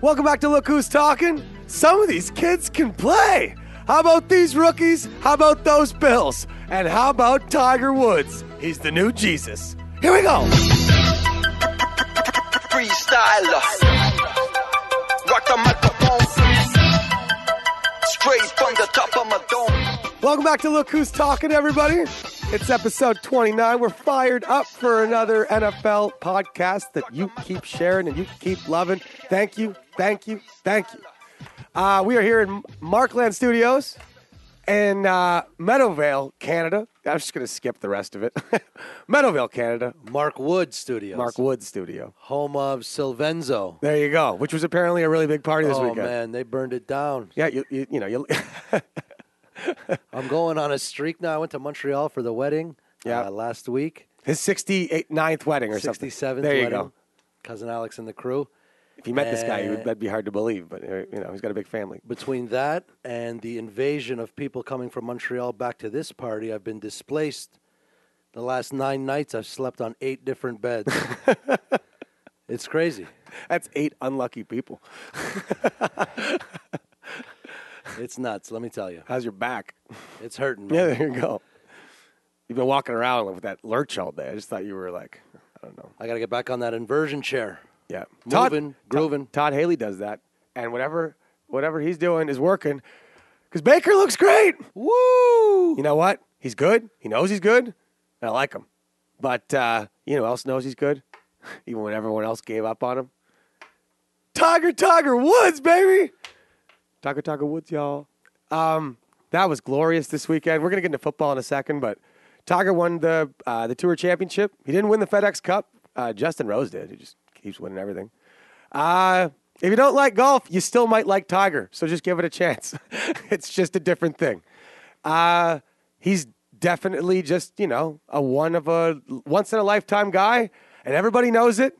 Welcome back to Look Who's Talking. Some of these kids can play. How about these rookies? How about those Bills? And how about Tiger Woods? He's the new Jesus. Here we go. freestyler. Rock the microphone. Straight from the top of my dome. Welcome back to Look Who's Talking, everybody. It's episode 29. We're fired up for another NFL podcast that you keep sharing and you keep loving. Thank you, thank you, thank you. Uh, we are here in Markland Studios in uh, Meadowvale, Canada. I'm just going to skip the rest of it. Meadowvale, Canada. Mark Wood Studios. Mark Wood Studio. Home of Silvenzo. There you go. Which was apparently a really big party this oh weekend. man, they burned it down. Yeah, you, you, you know, you, I'm going on a streak now. I went to Montreal for the wedding Yeah. uh, last week. his 69th wedding or something. 67th There you wedding. go. Cousin Alex and the crew. If you met this guy, Uh, would, that'd be hard to believe, but uh, you know, he's got a big family. Between that and the invasion of people coming from Montreal back to this party, I've been displaced. The last nine nights, I've slept on eight different beds. it's crazy. That's eight unlucky people. It's nuts. Let me tell you, How's your back? it's hurting. Yeah, there you go. You've been walking around with that lurch all day. I just thought you were like, I don't know. I got to get back on that inversion chair. Yeah, Moving, grooving. Todd, Todd Haley does that, and whatever whatever he's doing is working. Because Baker looks great. Woo! You know what? He's good. He knows he's good. And I like him. But uh, you know who else knows he's good? Even when everyone else gave up on him. Tiger Tiger Woods, baby. Tiger Tiger Woods, y'all. Um, that was glorious this weekend. We're gonna get into football in a second, but Tiger won the uh, the Tour Championship. He didn't win the FedEx Cup. Uh, Justin Rose did. He just keeps winning everything. Uh, if you don't like golf, you still might like Tiger. So just give it a chance. it's just a different thing. Uh, he's definitely just, you know, a one of a once in a lifetime guy, and everybody knows it.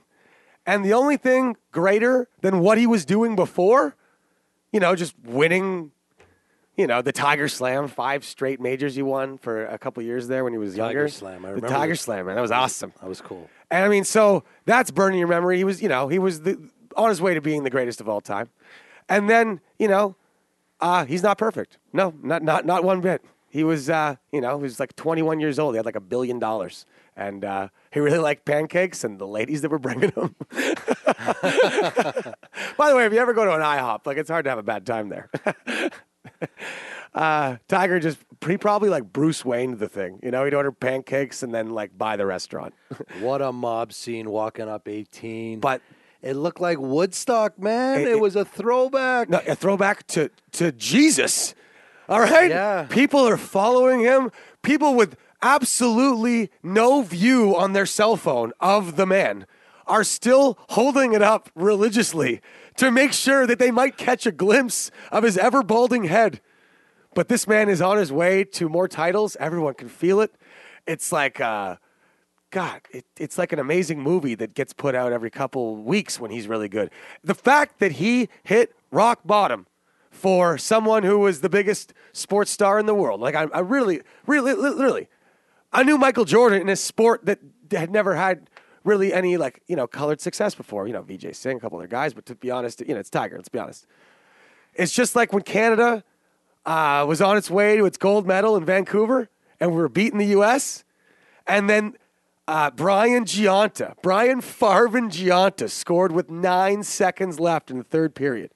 And the only thing greater than what he was doing before, you know, just winning, you know, the Tiger Slam, five straight majors he won for a couple years there when he was Tiger younger. Slam, I the remember Tiger this. Slam, man, that was awesome. That was cool. And I mean, so that's burning your memory. He was, you know, he was the, on his way to being the greatest of all time. And then, you know, uh, he's not perfect. No, not not not one bit. He was, uh, you know, he was like 21 years old. He had like a billion dollars, and uh, he really liked pancakes and the ladies that were bringing him. By the way, if you ever go to an IHOP, like it's hard to have a bad time there. uh, Tiger just he probably like Bruce Wayne the thing. You know, he'd order pancakes and then like buy the restaurant. What a mob scene walking up 18. But it looked like Woodstock, man. It- It, it- was a throwback. No, a throwback to to Jesus. All right? Yeah. People are following him. People with absolutely no view on their cell phone of the man are still holding it up religiously to make sure that they might catch a glimpse of his ever balding head. But this man is on his way to more titles. Everyone can feel it. It's like uh God, it, it's like an amazing movie that gets put out every couple weeks when he's really good. The fact that he hit rock bottom for someone who was the biggest sports star in the world, like I, I really, really, li- really, I knew Michael Jordan in a sport that had never had really any like you know colored success before. You know, Vijay Singh, a couple other guys, but to be honest, you know, it's Tiger. Let's be honest. It's just like when Canada uh, was on its way to its gold medal in Vancouver, and we were beating the U.S. And then uh, Brian Giunta, Brian Farvin Giunta scored with nine seconds left in the third period.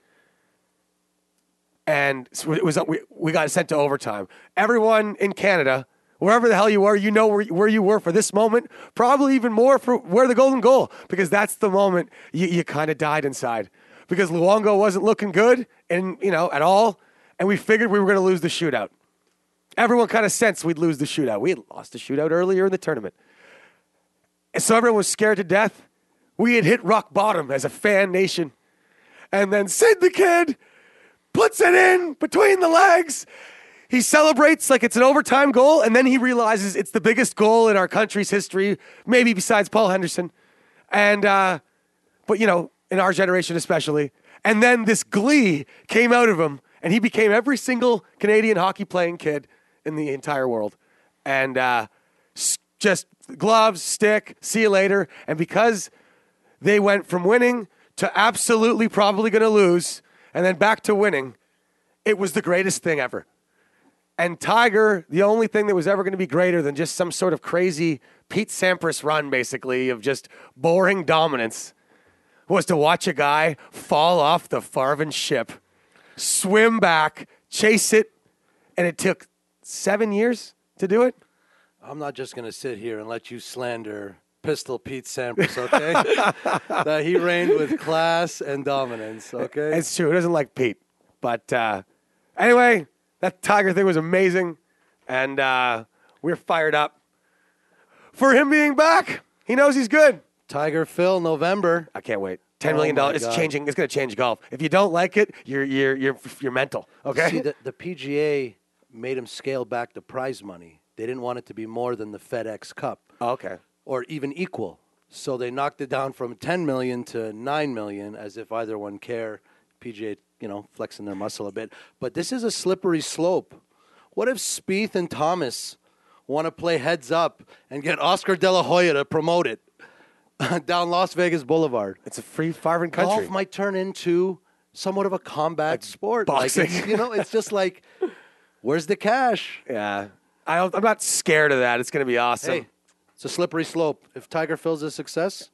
And so it was we, we got sent to overtime. Everyone in Canada, wherever the hell you were, you know where, where you were for this moment. Probably even more for where the golden goal, because that's the moment you, you kind of died inside. Because Luongo wasn't looking good, and you know at all, and we figured we were going to lose the shootout. Everyone kind of sensed we'd lose the shootout. We had lost the shootout earlier in the tournament. And so everyone was scared to death. We had hit rock bottom as a fan nation. And then Sid the Kid puts it in between the legs. He celebrates like it's an overtime goal, and then he realizes it's the biggest goal in our country's history, maybe besides Paul Henderson. And, uh, but you know, in our generation especially. And then this glee came out of him, and he became every single Canadian hockey playing kid in the entire world. And uh, just gloves, stick, see you later. And because they went from winning to absolutely probably going to lose and then back to winning, it was the greatest thing ever. And Tiger, the only thing that was ever going to be greater than just some sort of crazy Pete Sampras run, basically, of just boring dominance, was to watch a guy fall off the Farvan ship, swim back, chase it, and it took seven years to do it. I'm not just going to sit here and let you slander Pistol Pete Sampras, okay? that he reigned with class and dominance, okay? It's true. He doesn't like Pete. But uh, anyway, that Tiger thing was amazing. And uh, we're fired up for him being back. He knows he's good. Tiger Phil, November. I can't wait. Ten Oh million dollars. It's God. changing. It's going to change golf. If you don't like it, you're you're you're you're mental. Okay. See, the, the PGA made him scale back the prize money. They didn't want it to be more than the FedEx Cup Oh, okay. or even equal. So they knocked it down from 10 million to 9 million as if either one care. PGA, you know, flexing their muscle a bit. But this is a slippery slope. What if Spieth and Thomas want to play heads up and get Oscar De La Hoya to promote it down Las Vegas Boulevard? It's a free Farvan country. Golf might turn into somewhat of a combat sport. Boxing. it's- you know, it's just like, where's the cash? yeah. I don't, I'm not scared of that. It's going to be awesome. Hey, it's a slippery slope. If Tiger Phil's a success,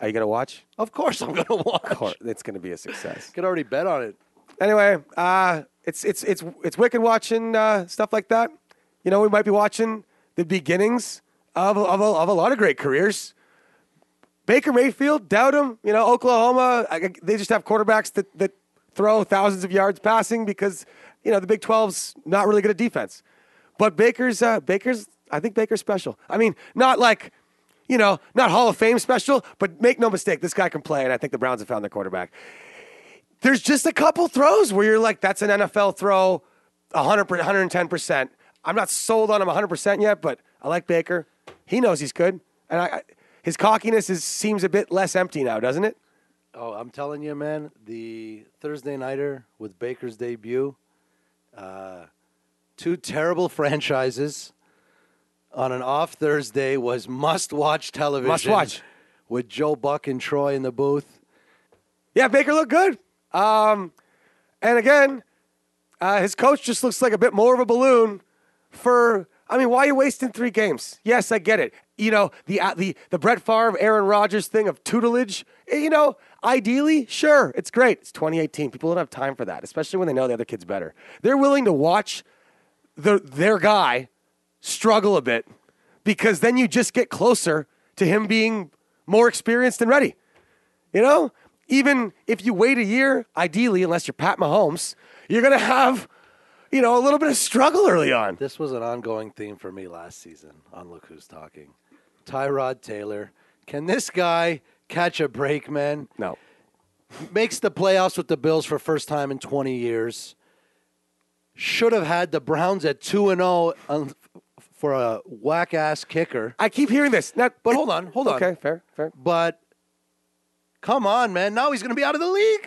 Are you going to watch? of course I'm going to watch. Of course, it's going to be a success. Can already bet on it. anyway, uh, it's it's it's it's wicked watching uh, stuff like that. You know, we might be watching the beginnings of of a, of a lot of great careers. Baker Mayfield, doubt him. You know, Oklahoma, I, they just have quarterbacks that that throw thousands of yards passing because you know the Big 12's not really good at defense. But Baker's uh, Baker's, I think Baker's special. I mean, not like. You know, not Hall of Fame special, but make no mistake, this guy can play, and I think the Browns have found their quarterback there's just a couple throws where you're like, that's an NFL throw, 100, 110%. I'm not sold on him 100% yet, but I like Baker. He knows he's good. And I, I, his cockiness is, seems a bit less empty now, doesn't it? Oh, I'm telling you, man, the Thursday nighter with Baker's debut, uh, two terrible franchises on an off Thursday was must-watch television. Must watch. with Joe Buck and Troy in the booth. Yeah, Baker looked good. Um, and again, uh, his coach just looks like a bit more of a balloon for. I mean, why are you wasting three games? Yes, I get it. You know the uh, the the Brett Favre, Aaron Rodgers thing of tutelage. eh, You know, ideally, sure, it's great. It's 2018. People don't have time for that, especially when they know the other kid's better. They're willing to watch the, their guy struggle a bit because then you just get closer to him being more experienced and ready. You know, even if you wait a year, ideally, unless you're Pat Mahomes, you're going to have, you know, a little bit of struggle early on. This was an ongoing theme for me last season on Look Who's Talking. Tyrod Taylor. Can this guy catch a break, man? No. Makes the playoffs with the Bills for first time in 20 years. Should have had the Browns at 2 and 0 un- for a whack ass kicker. I keep hearing this. Now, But hold on, hold on. Okay, fair, fair. But come on, man. Now he's going to be out of the league.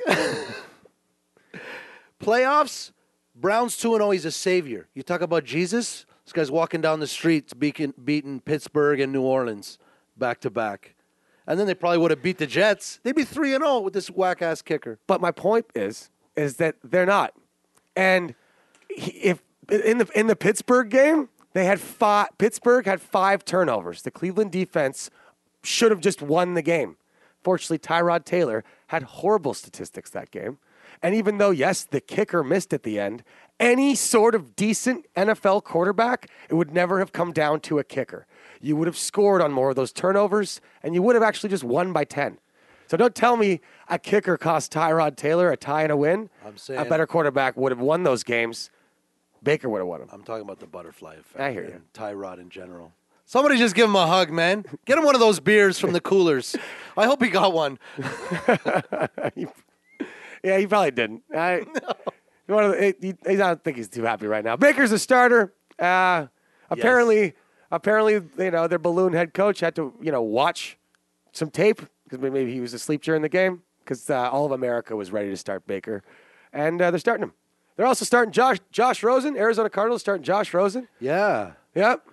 Playoffs, Browns 2 0. He's a savior. You talk about Jesus? This guy's walking down the streets beating, beating Pittsburgh and New Orleans back to back. And then they probably would have beat the Jets. They'd be 3 0 with this whack ass kicker. But my point is, is that they're not. And if in the in the Pittsburgh game, they had five. Pittsburgh had five turnovers. The Cleveland defense should have just won the game. Fortunately, Tyrod Taylor had horrible statistics that game. And even though, yes, the kicker missed at the end, any sort of decent NFL quarterback, it would never have come down to a kicker. You would have scored on more of those turnovers, and you would have actually just won by 10. So don't tell me a kicker cost Tyrod Taylor a tie and a win. I'm saying a better quarterback would have won those games. Baker would have won them. I'm talking about the butterfly effect. I hear you. and Tyrod in general. Somebody just give him a hug, man. Get him one of those beers from the coolers. I hope he got one. Yeah, he probably didn't. I, one of the, he, he- I don't think he's too happy right now. Baker's a starter. Uh, apparently, apparently, you know, their balloon head coach had to, you know, watch some tape because maybe he was asleep during the game because uh, all of America was ready to start Baker, and uh, they're starting him. They're also starting Josh Josh Rosen. Arizona Cardinals starting Josh Rosen. Yeah. Yep.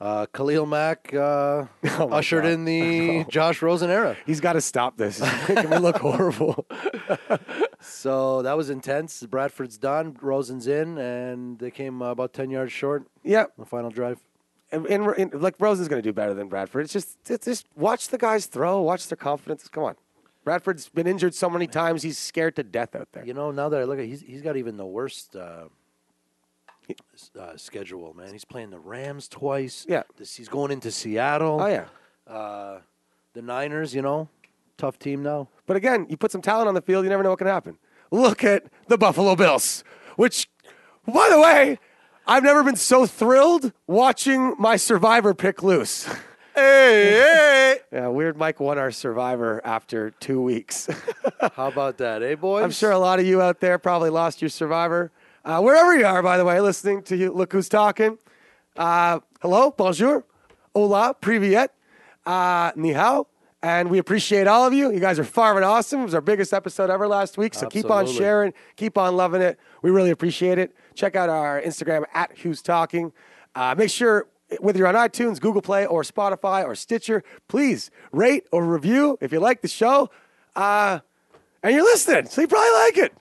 Uh, Khalil Mack uh, Oh ushered God. in the Josh Rosen era. He's got to stop this. He's making me look horrible. So that was intense. Bradford's done. Rosen's in, and they came uh, about 10 yards short yeah, on the final drive. and, and, and like Rosen's going to do better than Bradford. It's just, it's just watch the guys throw, watch their confidence. Come on, Bradford's been injured so many times. He's scared to death out there. You know, now that I look at, he's he's got even the worst uh, uh, schedule, man. He's playing the Rams twice. Yeah. This, he's going into Seattle. Oh yeah, Uh, the Niners, you know, tough team now. but again, you put some talent on the field, you never know what can happen. Look at the Buffalo Bills, which, by the way, I've never been so thrilled watching my Survivor pick loose. Hey, hey! Yeah, Weird Mike won our Survivor after two weeks. How about that, eh, boys? I'm sure a lot of you out there probably lost your Survivor. Uh, wherever you are, by the way, listening to you, look who's talking. Uh, hello, bonjour, hola, privyet, uh, ni hao. And we appreciate all of you. You guys are far and awesome. It was our biggest episode ever last week. So keep on Absolutely. sharing, keep on loving it. We really appreciate it. Check out our Instagram at Who's Talking. Uh, make sure, whether you're on iTunes, Google Play, or Spotify, or Stitcher, please rate or review if you like the show. Uh, and you're listening, so you probably like it.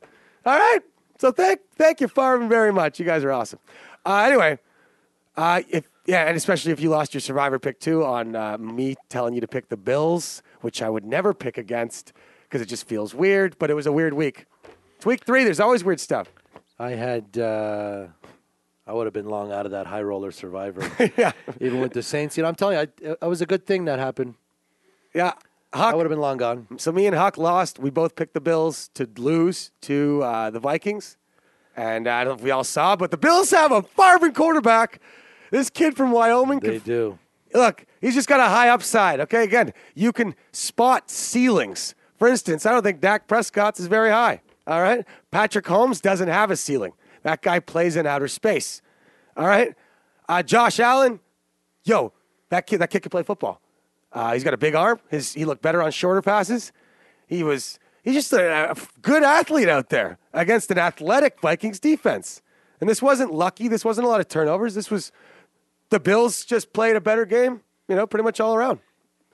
All right. So thank thank you, Farman, very much. You guys are awesome. Uh, anyway, uh, if yeah, and especially if you lost your survivor pick too on uh, me telling you to pick the Bills, which I would never pick against because it just feels weird. But it was a weird week. It's week three. There's always weird stuff. I had. Uh, I would have been long out of that high roller survivor. yeah, Even with the Saints, you know, I'm telling you, I, it was a good thing that happened. yeah. I Huck, would have been long gone. so me and Huck lost. We both picked the Bills to lose to uh, the Vikings, and I don't know if we all saw, but the Bills have a Farman quarterback. This kid from Wyoming They can do. look, he's just got a high upside. Okay, again, you can spot ceilings. For instance, I don't think Dak Prescott's is very high. All right, Patrick Mahomes doesn't have a ceiling. That guy plays in outer space. All right, uh, Josh Allen, yo, that kid, that kid can play football. Uh, he's got a big arm. His he looked better on shorter passes. He was he's just a, a good athlete out there against an athletic Vikings defense. And this wasn't lucky. This wasn't a lot of turnovers. This was the Bills just played a better game, you know, pretty much all around.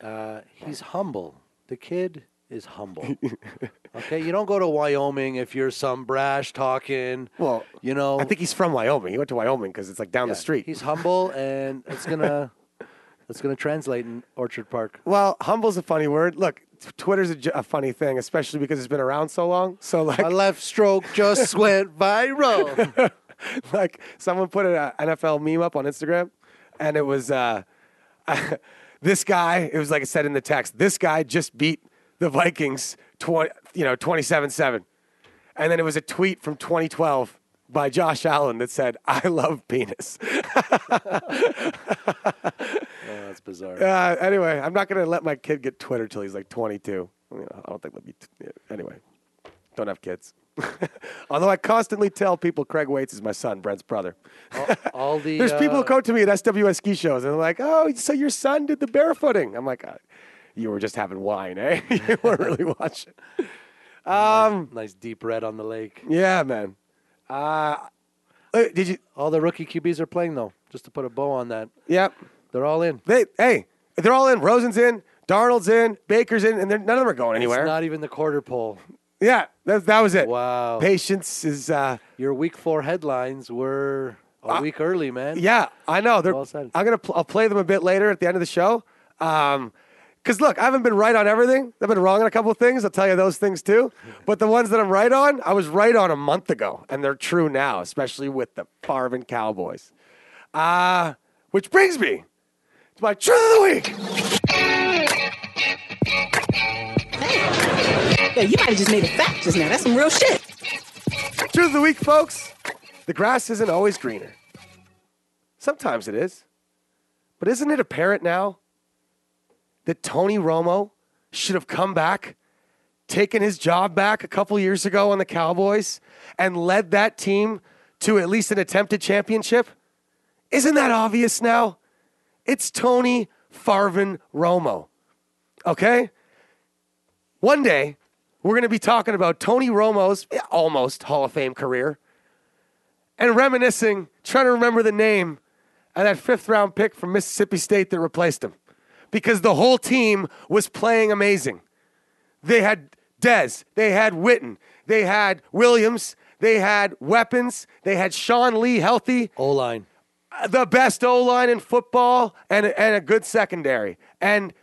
Uh, he's humble. The kid is humble. okay, you don't go to Wyoming if you're some brash talking. Well, you know, I think he's from Wyoming. He went to Wyoming because it's like down yeah, the street. He's humble, and it's gonna it's gonna translate in Orchard Park. well, humble's a funny word. Look, Twitter's a, j- a funny thing, especially because it's been around so long. So like, My left stroke just went viral. like someone put an NFL meme up on Instagram, and it was uh, this guy. It was like it said in the text. This guy just beat the Vikings, twenty, you know, twenty-seven seven, and then it was a tweet from 2012 by Josh Allen that said, "I love penis." Oh, that's bizarre. Uh, anyway, I'm not gonna let my kid get Twitter till he's like 22. You know, I don't think they'll be. T- anyway, don't have kids. Although I constantly tell people Craig Waits is my son, Brent's brother. All, all the There's people uh, who come to me at SWS ski shows and they're like, "Oh, so your son did the barefooting?" I'm like, "You were just having wine, eh? you weren't really watching." Um, nice deep red on the lake. yeah, man. Uh, uh, did you? All the rookie QBs are playing though. Just to put a bow on that, Yep. they're all in. They, hey, they're all in. Rosen's in. Darnold's in. Baker's in, and none of them are going anywhere. It's not even the quarter pole. yeah, that, that was it. Wow. Patience is. Uh, Your week four headlines were a week early, man. yeah, I know. They're, Well. I'm gonna. Pl- I'll play them a bit later at the end of the show. Um, because look, I haven't been right on everything. I've been wrong on a couple of things. I'll tell you those things too. But the ones that I'm right on, I was right on a month ago, and they're true now, especially with the Farvin Cowboys. Uh, which brings me to my truth of the week. Hey. Yeah, you might have just made a fact just now. That's some real shit. Truth of the week, folks. The grass isn't always greener. Sometimes it is. But isn't it apparent now that Tony Romo should have come back, taken his job back a couple years ago on the Cowboys, and led that team to at least an attempted championship? Isn't that obvious now? It's Tony Farvin Romo. Okay? One day, we're going to be talking about Tony Romo's eh, almost Hall of Fame career and reminiscing, trying to remember the name of that fifth round pick from Mississippi State that replaced him because the whole team was playing amazing. They had Dez, they had Witten, they had Williams, they had weapons, they had Sean Lee healthy, O line. the best O line in football, and, and a good secondary. And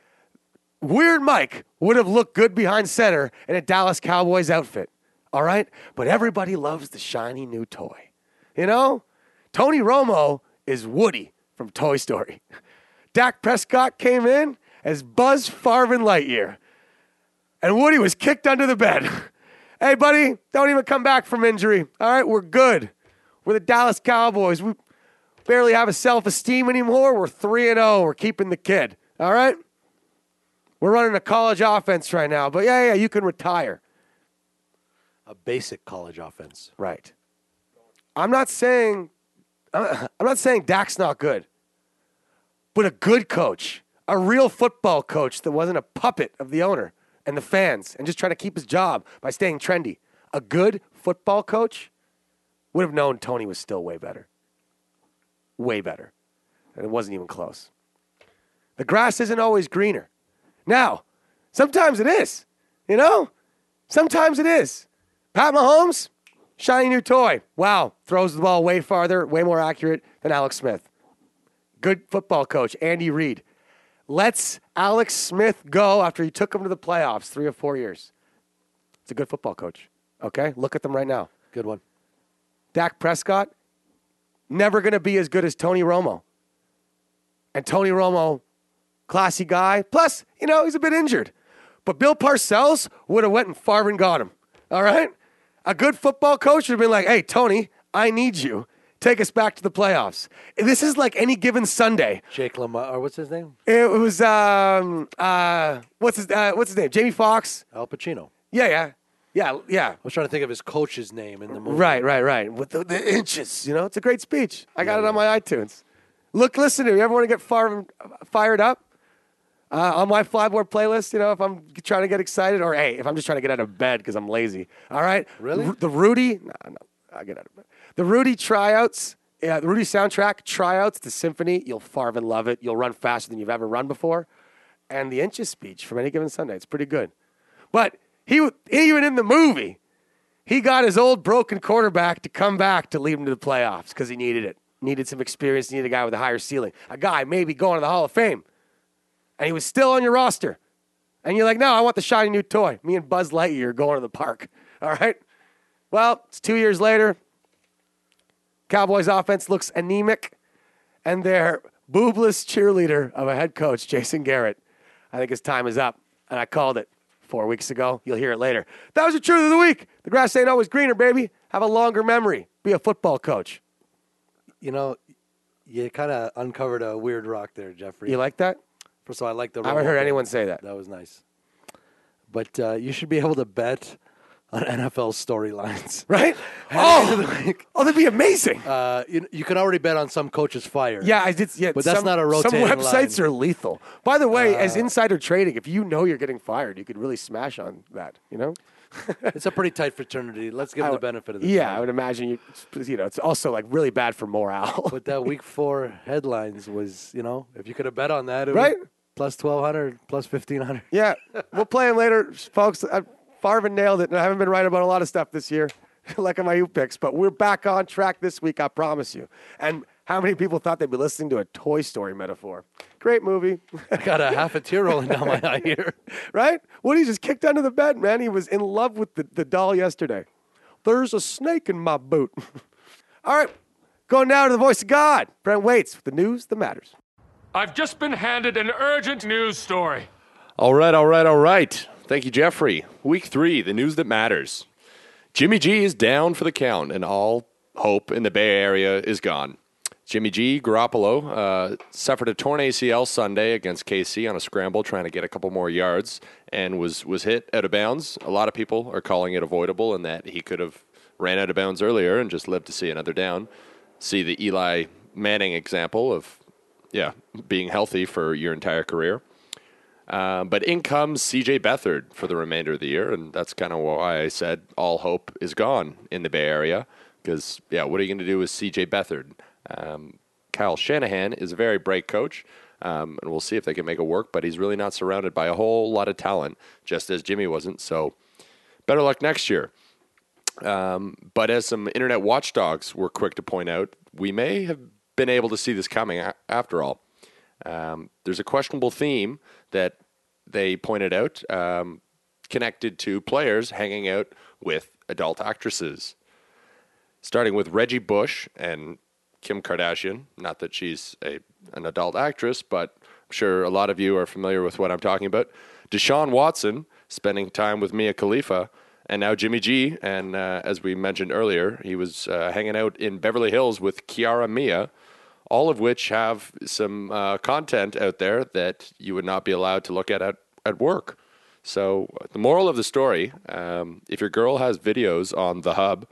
Weird Mike would have looked good behind center in a Dallas Cowboys outfit. All right? But everybody loves the shiny new toy. You know? Tony Romo is Woody from Toy Story. Dak Prescott came in as Buzz Farvin Lightyear. And Woody was kicked under the bed. hey, buddy, don't even come back from injury. All right, we're good. We're the Dallas Cowboys. We barely have a self esteem anymore. We're 3 and 0. We're keeping the kid. All right? We're running a college offense right now. But yeah, yeah, you can retire. A basic college offense. Right. I'm not saying I'm not saying Dak's not good. But a good coach, a real football coach that wasn't a puppet of the owner and the fans and just trying to keep his job by staying trendy. A good football coach would have known Tony was still way better. Way better. And it wasn't even close. The grass isn't always greener. Now, sometimes it is. You know? Sometimes it is. Pat Mahomes, shiny new toy. Wow, throws the ball way farther, way more accurate than Alex Smith. Good football coach, Andy Reid. Let's Alex Smith go after he took him to the playoffs three or four years. It's a good football coach. Okay? Look at them right now. Good one. Dak Prescott, never going to be as good as Tony Romo. And Tony Romo, classy guy. Plus, you know, he's a bit injured. But Bill Parcells would have went and Favre and got him. All right? A good football coach would have been like, hey, Tony, I need you. Take us back to the playoffs. This is like any given Sunday. Jake Lamar, or what's his name? It was um uh what's his uh, what's his name? Jamie Foxx. Al Pacino. Yeah, yeah. Yeah, yeah. I was trying to think of his coach's name in the movie. Right, right, right. With the, the inches, you know, it's a great speech. I got it on my iTunes. Look, listen to me. You ever want to get far, fired up? Uh, on my flyboard playlist, you know, if I'm trying to get excited, or hey, if I'm just trying to get out of bed because I'm lazy. All right, Really? The, the Rudy, no, no, I get out of bed. The Rudy tryouts, yeah, the Rudy soundtrack tryouts, the symphony. You'll farve and love it. You'll run faster than you've ever run before. And the inches speech from any given Sunday, it's pretty good. But he, even in the movie, he got his old broken quarterback to come back to lead him to the playoffs because he needed it. Needed some experience, needed a guy with a higher ceiling. A guy maybe going to the Hall of Fame. And he was still on your roster. And you're like, no, I want the shiny new toy. Me and Buzz Lightyear going to the park. All right? Well, it's two years later. Cowboys offense looks anemic. And their boobless cheerleader of a head coach, Jason Garrett, I think his time is up. And I called it four weeks ago. You'll hear it later. That was the truth of the week. The grass ain't always greener, baby. Have a longer memory. Be a football coach. You know, you kind of uncovered a weird rock there, Jeffrey. You like that? First of all, I like the. Rock. I haven't heard anyone say that. That was nice. But uh, you should be able to bet on NFL storylines. Right? Oh, the oh, that'd be amazing. Uh, you, you can already bet on some coaches fired. Yeah, I did. Yeah, But that's some, not a Some websites line. are lethal. By the way, as insider trading, if you know you're getting fired, you could really smash on that. You know? It's a pretty tight fraternity. Let's give them the benefit of the yeah, I would imagine you. You know, it's also like really bad for morale. But that week four headlines was, you know, if you could have bet on that, it Right. plus 1200, plus 1500. yeah, we'll play them later, folks. Uh, Farvin nailed it, and I haven't been right about a lot of stuff this year, like on my U picks. But we're back on track this week, I promise you. And how many people thought they'd be listening to a Toy Story metaphor? Great movie. I got a half a tear rolling down my eye here. right? Woody just kicked under the bed, man. He was in love with the, the doll yesterday. There's a snake in my boot. All right, going now to the voice of God, Brent Waits, with the news that matters. I've just been handed an urgent news story. All right, all right, all right. Thank you, Jeffrey. Week three, the news that matters. Jimmy G is down for the count, and all hope in the Bay Area is gone. Jimmy G. Garoppolo uh, suffered a torn ACL Sunday against KC on a scramble, trying to get a couple more yards, and was was hit out of bounds. A lot of people are calling it avoidable, and that he could have ran out of bounds earlier and just lived to see another down. See the Eli Manning example of yeah being healthy for your entire career. Um, but in comes CJ Beathard for the remainder of the year, and that's kind of why I said all hope is gone in the Bay Area. Because yeah, what are you going to do with CJ Beathard? Um, Kyle Shanahan is a very bright coach, um, and we'll see if they can make it work. But he's really not surrounded by a whole lot of talent, just as Jimmy wasn't. So better luck next year. Um, but as some internet watchdogs were quick to point out, we may have been able to see this coming after all. Um, there's a questionable theme that they pointed out um, connected to players hanging out with adult actresses, starting with Reggie Bush and Kim Kardashian. Not that she's a, an adult actress, but I'm sure a lot of you are familiar with what I'm talking about. Deshaun Watson spending time with Mia Khalifa, and now Jimmy G. And uh, as we mentioned earlier, he was uh, hanging out in Beverly Hills with Kiara Mia, all of which have some uh, content out there that you would not be allowed to look at at, at work. So, the moral of the story um, if your girl has videos on the hub,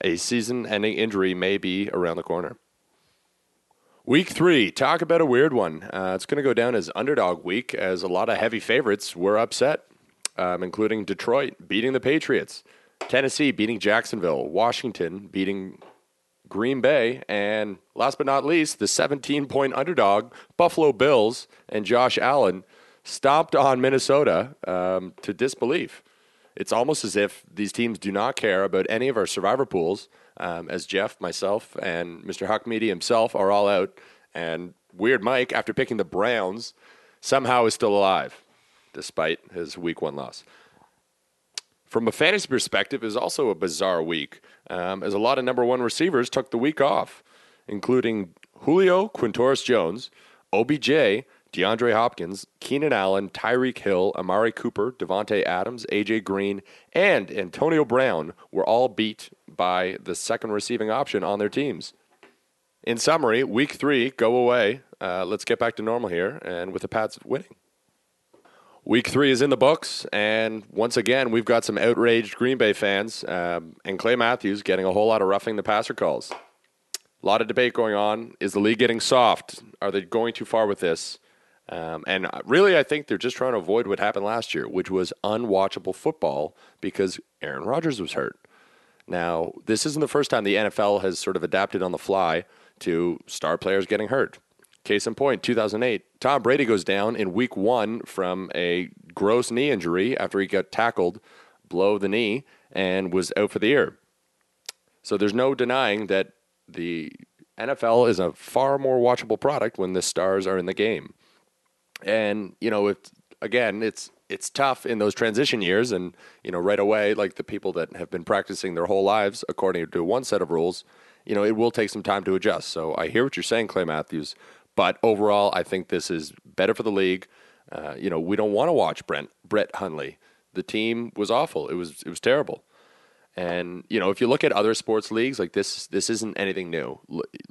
a season ending injury may be around the corner. Week three, talk about a weird one. Uh, it's going to go down as underdog week as a lot of heavy favorites were upset, um, including Detroit beating the Patriots, Tennessee beating Jacksonville, Washington beating Green Bay, and last but not least, the 17 point underdog Buffalo Bills and Josh Allen stomped on Minnesota um, to disbelief. It's almost as if these teams do not care about any of our survivor pools, um, as Jeff, myself, and Mr. Huck Media himself are all out. And Weird Mike, after picking the Browns, somehow is still alive, despite his week one loss. From a fantasy perspective, was also a bizarre week, um, as a lot of number one receivers took the week off, including Julio Quintorris Jones, OBJ, DeAndre Hopkins, Keenan Allen, Tyreek Hill, Amari Cooper, Davante Adams, AJ Green, and Antonio Brown were all beat by the second receiving option on their teams. In summary, week three, go away. Uh, let's get back to normal here, and with the Pats winning. Week three is in the books, and once again, we've got some outraged Green Bay fans um, and Clay Matthews getting a whole lot of roughing the passer calls. A lot of debate going on. Is the league getting soft? Are they going too far with this? Um, and really, I think they're just trying to avoid what happened last year, which was unwatchable football because Aaron Rodgers was hurt. Now, this isn't the first time the NFL has sort of adapted on the fly to star players getting hurt. Case in point, 2008, Tom Brady goes down in week one from a gross knee injury after he got tackled below the knee and was out for the year. So there's no denying that the NFL is a far more watchable product when the stars are in the game. And, you know, it's again, it's it's tough in those transition years and, you know, right away, like the people that have been practicing their whole lives according to one set of rules, you know, it will take some time to adjust. So I hear what you're saying, Clay Matthews, but overall, I think this is better for the league. Uh, you know, we don't want to watch Brent Brett Hundley. The team was awful. It was it was terrible. And you know, if you look at other sports leagues, like this, this isn't anything new.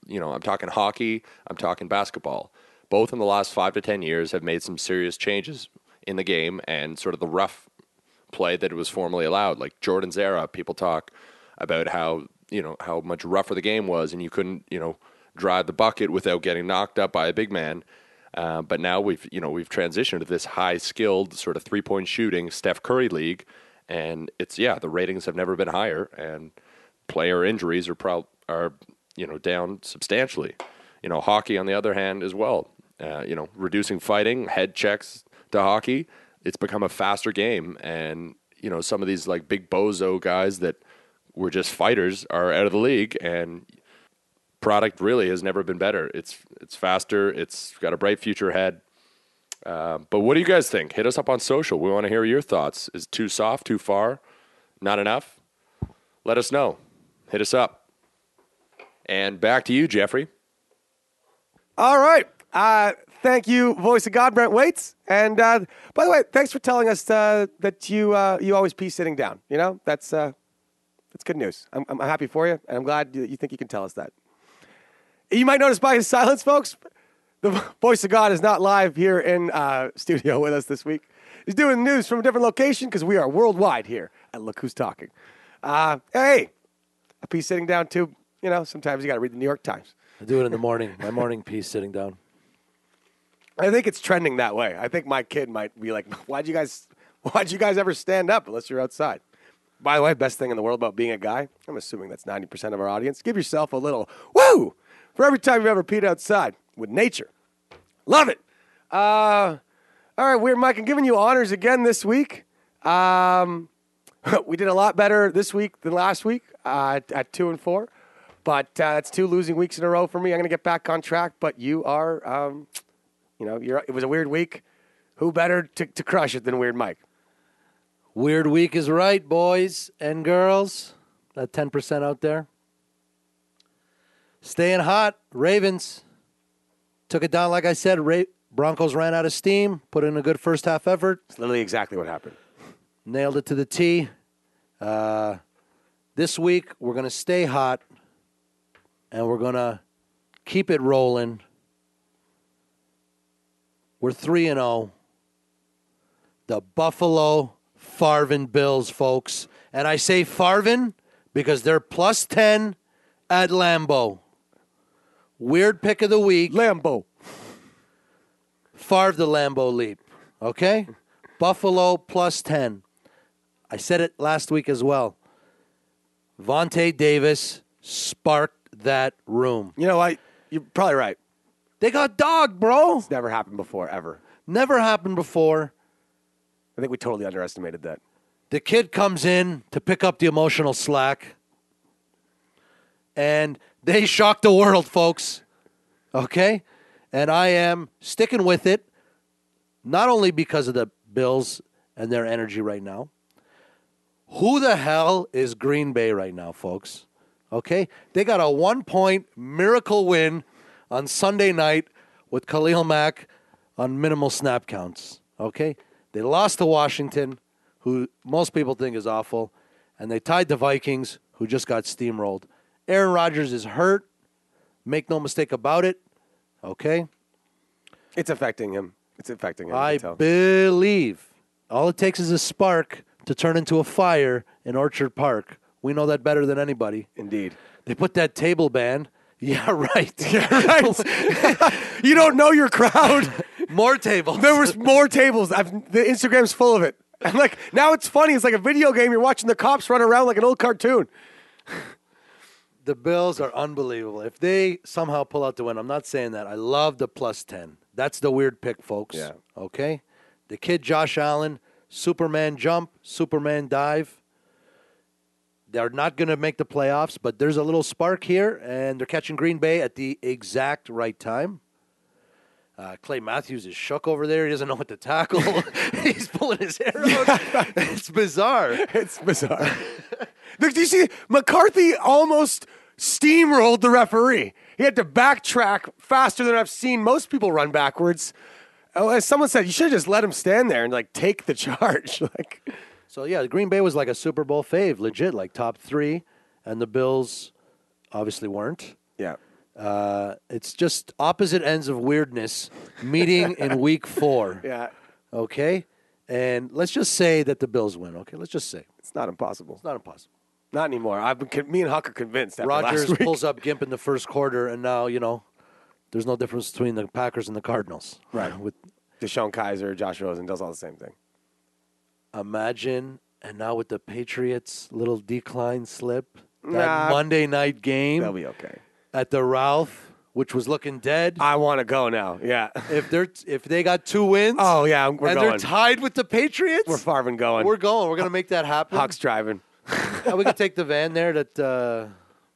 You know, I'm talking hockey, I'm talking basketball. Both in the last five to ten years have made some serious changes in the game and sort of the rough play that it was formerly allowed. Like Jordan's era, people talk about how you know how much rougher the game was, and you couldn't you know drive the bucket without getting knocked up by a big man. Uh, but now we've you know we've transitioned to this high skilled sort of three point shooting Steph Curry league, and it's yeah the ratings have never been higher, and player injuries are prob- are you know down substantially. You know hockey on the other hand as well. Uh, you know reducing fighting, head checks to hockey. It's become a faster game, and you know some of these like big bozo guys that were just fighters are out of the league, and product really has never been better. It's it's faster. It's got a bright future ahead. Uh, but what do you guys think? Hit us up on social. We want to hear your thoughts. Is too soft, too far, not enough? Let us know. Hit us up. And back to you, Jeffrey. All right. Uh, thank you, voice of God, Brent Waits. And uh, by the way, thanks for telling us uh, that you uh, you always pee sitting down. You know, that's uh, that's good news. I'm, I'm happy for you, and I'm glad you think you can tell us that. You might notice by his silence, folks, the voice of God is not live here in uh, studio with us this week. He's doing news from a different location because we are worldwide here And Look Who's Talking. Uh, hey, a piece sitting down too. You know, sometimes you got to read the New York Times. I do it in the morning. My morning piece sitting down. I think it's trending that way. I think my kid might be like, "Why'd you guys? Why'd you guys ever stand up unless you're outside?" By the way, best thing in the world about being a guy. I'm assuming that's 90% of our audience. Give yourself a little woo for every time you've ever peed outside with nature. Love it. Uh, all right, Weird Mike, I'm giving you honors again this week. Um, we did a lot better this week than last week uh, at, two and four, but uh, that's two losing weeks in a row for me. I'm going to get back on track, but you are, um, you know, you're, it was a weird week. Who better to, to crush it than Weird Mike? Weird week is right, boys and girls. That 10% out there. Staying hot. Ravens took it down, like I said. Ra- Broncos ran out of steam, put in a good first half effort, It's literally exactly what happened. nailed it to the T. Uh, this week, we're going to stay hot and we're going to keep it rolling. We're 3 and 0. The Buffalo Farvin Bills, folks. And I say Farvin because they're plus 10 at Lambeau. Weird pick of the week. Lambeau. Favre the Lambeau leap. Okay? Buffalo plus 10. I said it last week as well. Vontae Davis sparked that room. You know what? You're probably right. They got dog, bro. It's never happened before, ever. Never happened before. I think we totally underestimated that. The kid comes in to pick up the emotional slack. And they shocked the world, folks. Okay? And I am sticking with it, not only because of the Bills and their energy right now. Who the hell is Green Bay right now, folks? Okay? They got a one point miracle win on Sunday night with Khalil Mack on minimal snap counts. Okay? They lost to Washington, who most people think is awful, and they tied the Vikings, who just got steamrolled. Aaron Rodgers is hurt. Make no mistake about it. Okay? It's affecting him. It's affecting him. I believe all it takes is a spark to turn into a fire in Orchard Park. We know that better than anybody. Indeed. They put that table ban. Yeah, right. Yeah, right. you don't know your crowd. More tables. There was more tables. I've, the Instagram's full of it. I'm like, now it's funny. It's like a video game. You're watching the cops run around like an old cartoon. The Bills are unbelievable. If they somehow pull out the win, I'm not saying that. I love the plus 10. That's the weird pick, folks. Yeah. Okay? The kid Josh Allen, Superman jump, Superman dive. They're not going to make the playoffs, but there's a little spark here, and they're catching Green Bay at the exact right time. Uh, Clay Matthews is shook over there. He doesn't know what to tackle. He's pulling his hair out. it's bizarre. It's bizarre. Look, do you see McCarthy almost steamrolled the referee? He had to backtrack faster than I've seen most people run backwards. Oh, as someone said, you should have just let him stand there and like take the charge. like, So yeah, Green Bay was like a Super Bowl fave, legit, like top three, and the Bills obviously weren't. yeah. Uh, it's just opposite ends of weirdness meeting in week four. Yeah. Okay, and let's just say that the Bills win. Okay, let's just say It's not impossible. it's not impossible. Not anymore. I've been, con- me and Huck are convinced after Rodgers pulls up Gimp in the first quarter, and now you know there's no difference between the Packers and the Cardinals. Right. With DeShone Kizer, Josh Rosen does all the same thing. imagine, and now with the Patriots' little decline slip, that Nah. Monday night game They'll be okay. At the Ralph, which was looking dead. I want to go now. Yeah. if they're if they got two wins, Oh yeah, we're and going. they're tied with the Patriots, we're Farvin going. We're going. We're gonna make that happen. Hawks driving. We can take the van there that uh,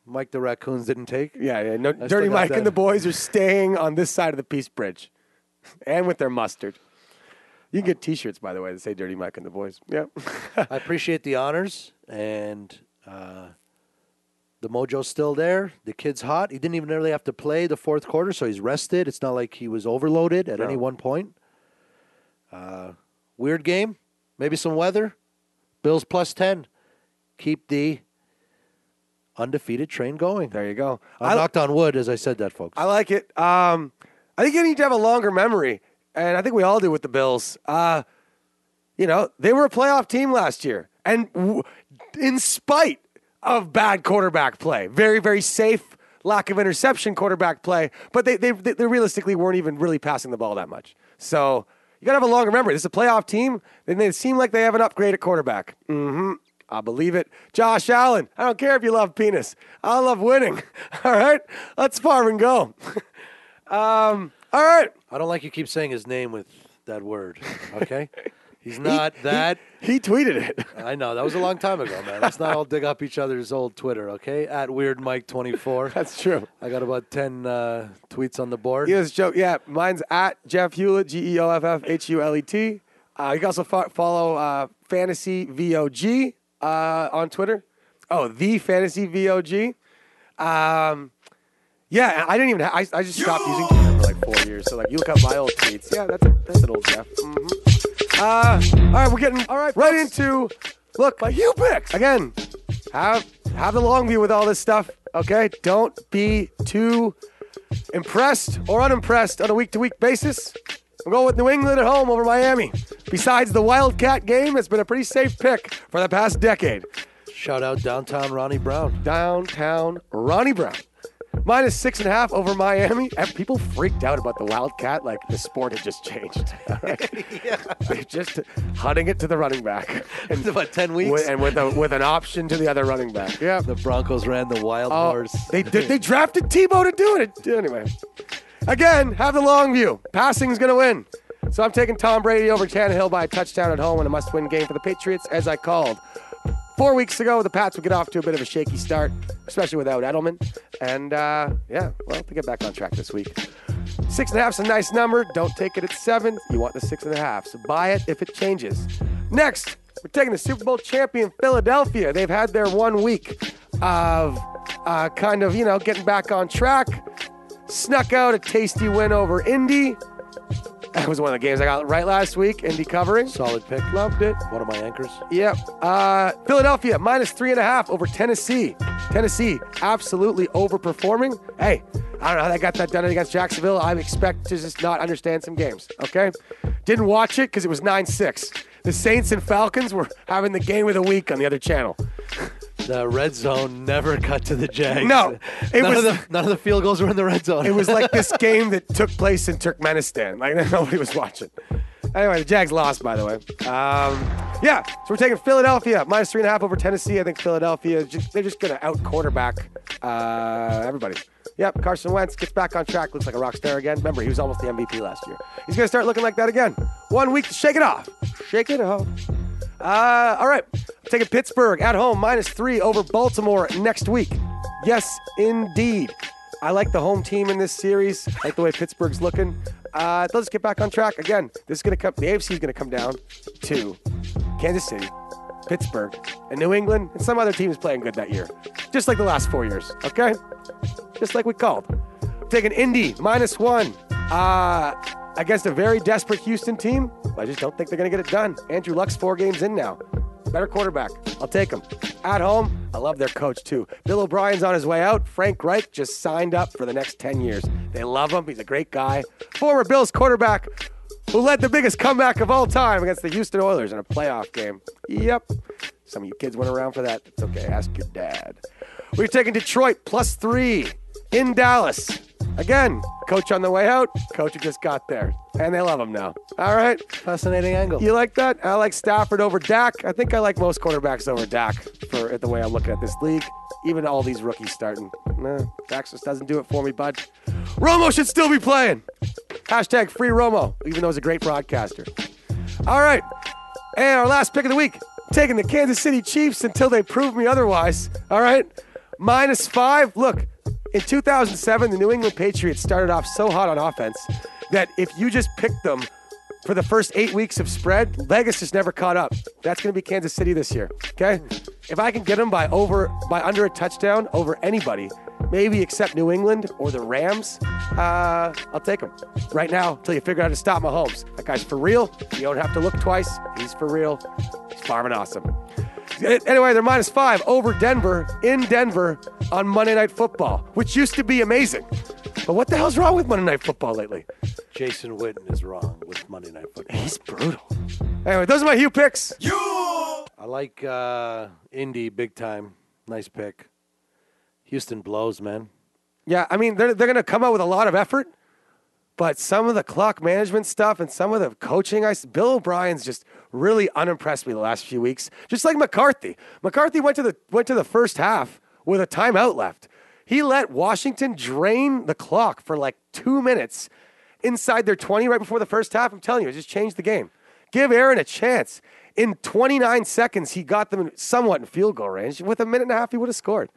Mike the Raccoons didn't take. Yeah, yeah. No, Dirty Mike and the boys are staying on this side of the Peace Bridge, and with their mustard. You can get T-shirts, by the way, that say "Dirty Mike and the boys." Yeah. I appreciate the honors and uh, the mojo's still there. The kid's hot. He didn't even really have to play the fourth quarter, so he's rested. It's not like he was overloaded at No. any one point. Uh, weird game. Maybe some weather. Bills plus ten. Keep the undefeated train going. there you go. I I, knocked on wood as I said that, folks. I like it. Um, I think you need to have a longer memory, and I think we all do with the Bills. Uh, you know, they were a playoff team last year, and w- in spite of bad quarterback play, very, very safe, lack of interception quarterback play, but they, they, they realistically weren't even really passing the ball that much. So you got to have a longer memory. This is a playoff team, and they seem like they have an upgrade at quarterback. hmm I believe it. Josh Allen. I don't care if you love penis. I love winning. All right, let's farm and go. um, all right. I don't like you keep saying his name with that word. Okay, he's not that. He tweeted it. I know that was a long time ago, man. Let's not all dig up each other's old Twitter, okay? At Weird Mike twenty four. That's true. I got about ten uh, tweets on the board. He was joke. Yeah, mine's at Geoff Hulet, G E O F F H U L E T. Uh, you can also fo- follow uh, Fantasy VOG uh, on Twitter. Oh, the Fantasy VOG. Um, yeah, I didn't even. Ha- I, I just stopped using Twitter for like four years. So like, you look up my old tweets. Yeah, that's a, that's an old Jeff. hmm Uh, all right, we're getting all right right into look my you picks again. Have have the long view with all this stuff. Okay, don't be too impressed or unimpressed on a week to week basis. I'm going with New England at home over Miami. Besides the Wildcat game, it's been a pretty safe pick for the past decade. Shout out downtown Ronnie Brown. Downtown Ronnie Brown. Minus six and a half over Miami. And people freaked out about the Wildcat like the sport had just changed. All right? They're just hunting it to the running back. And, About ten weeks. with, and with, a, with an option to the other running back. Yeah. the Broncos ran the wild Oh, horse. they did. They drafted Tebow to do it. Anyway, again, have the long view. Passing's going to win. So I'm taking Tom Brady over Tannehill by a touchdown at home in a must-win game for the Patriots, as I called. Four weeks ago, the Pats would get off to a bit of a shaky start, especially without Edelman. And uh, yeah, well, they get back on track this week. Six and a half is a nice number. Don't take it at seven. You want the six and a half. So buy it if it changes. Next, we're taking the Super Bowl champion Philadelphia. They've had their one week of uh, kind of, you know, getting back on track. Snuck out a tasty win over Indy. That was one of the games I got right last week. Indy covering. Solid pick. Loved it. One of my anchors. Yep. Uh, Philadelphia minus three and a half over Tennessee. Tennessee absolutely overperforming. Hey, I don't know how they got that done against Jacksonville. I expect to just not understand some games. Okay. Didn't watch it because it was nine six. The Saints and Falcons were having the game of the week on the other channel. The red zone never cut to the Jags. No, it none was- of the none of the field goals were in the red zone. It was like this game that took place in Turkmenistan. Like nobody was watching. Anyway, the Jags lost, by the way. Um, yeah, so we're taking Philadelphia minus three and a half over Tennessee. I think Philadelphia, just, they're just going to out quarterback uh, everybody. Yep, Carson Wentz gets back on track, looks like a rock star again. Remember, he was almost the MVP last year. He's going to start looking like that again. One week to shake it off. Shake it off. Uh, all right, taking Pittsburgh at home minus three over Baltimore next week. Yes, indeed. I like the home team in this series. I like the way Pittsburgh's looking. Uh, let's get back on track again. This is going to come. The AFC is going to come down to Kansas City, Pittsburgh, and New England, and some other teams playing good that year, just like the last four years. Okay, just like we called. Taking Indy minus one uh, against a very desperate Houston team. I just don't think they're going to get it done. Andrew Luck's four games in now. Better quarterback. I'll take him. At home, I love their coach too. Bill O'Brien's on his way out. Frank Reich just signed up for the next 10 years. They love him. He's a great guy. Former Bills quarterback who led the biggest comeback of all time against the Houston Oilers in a playoff game. Yep. Some of you kids went around for that. It's okay. Ask your dad. We're taking Detroit plus three in Dallas. Again, coach on the way out, coach just got there. And they love him now. All right. fascinating angle. You like that? I like Stafford over Dak. I think I like most quarterbacks over Dak for the way I'm looking at this league. Even all these rookies starting. Nah, Dak just doesn't do it for me, bud. Romo should still be playing. Hashtag free Romo, even though he's a great broadcaster. All right. And our last pick of the week, taking the Kansas City Chiefs until they prove me otherwise. All right. Minus five. Look, in 2007, the New England Patriots started off so hot on offense that if you just picked them for the first eight weeks of spread, Vegas just never caught up. That's going to be Kansas City this year. Okay, if I can get them by over by under a touchdown over anybody, maybe except New England or the Rams, uh, I'll take them right now until you figure out how to stop Mahomes. That guy's for real. You don't have to look twice. He's for real. He's farming awesome. Anyway, they're minus five over Denver in Denver on Monday Night Football, which used to be amazing. But what the hell's wrong with Monday Night Football lately? Jason Witten is wrong with Monday Night Football. He's brutal. Anyway, those are my Hugh picks. I like uh, Indy big time. Nice pick. Houston blows, man. Yeah, I mean, they're, they're going to come out with a lot of effort, but some of the clock management stuff and some of the coaching, I, s- Bill O'Brien's just really unimpressed me the last few weeks. Just like McCarthy. McCarthy went to the went to the first half with a timeout left. He let Washington drain the clock for like two minutes inside their 20 right before the first half. I'm telling you, it just changed the game. Give Aaron a chance. In 29 seconds, he got them somewhat in field goal range. With a minute and a half, he would have scored.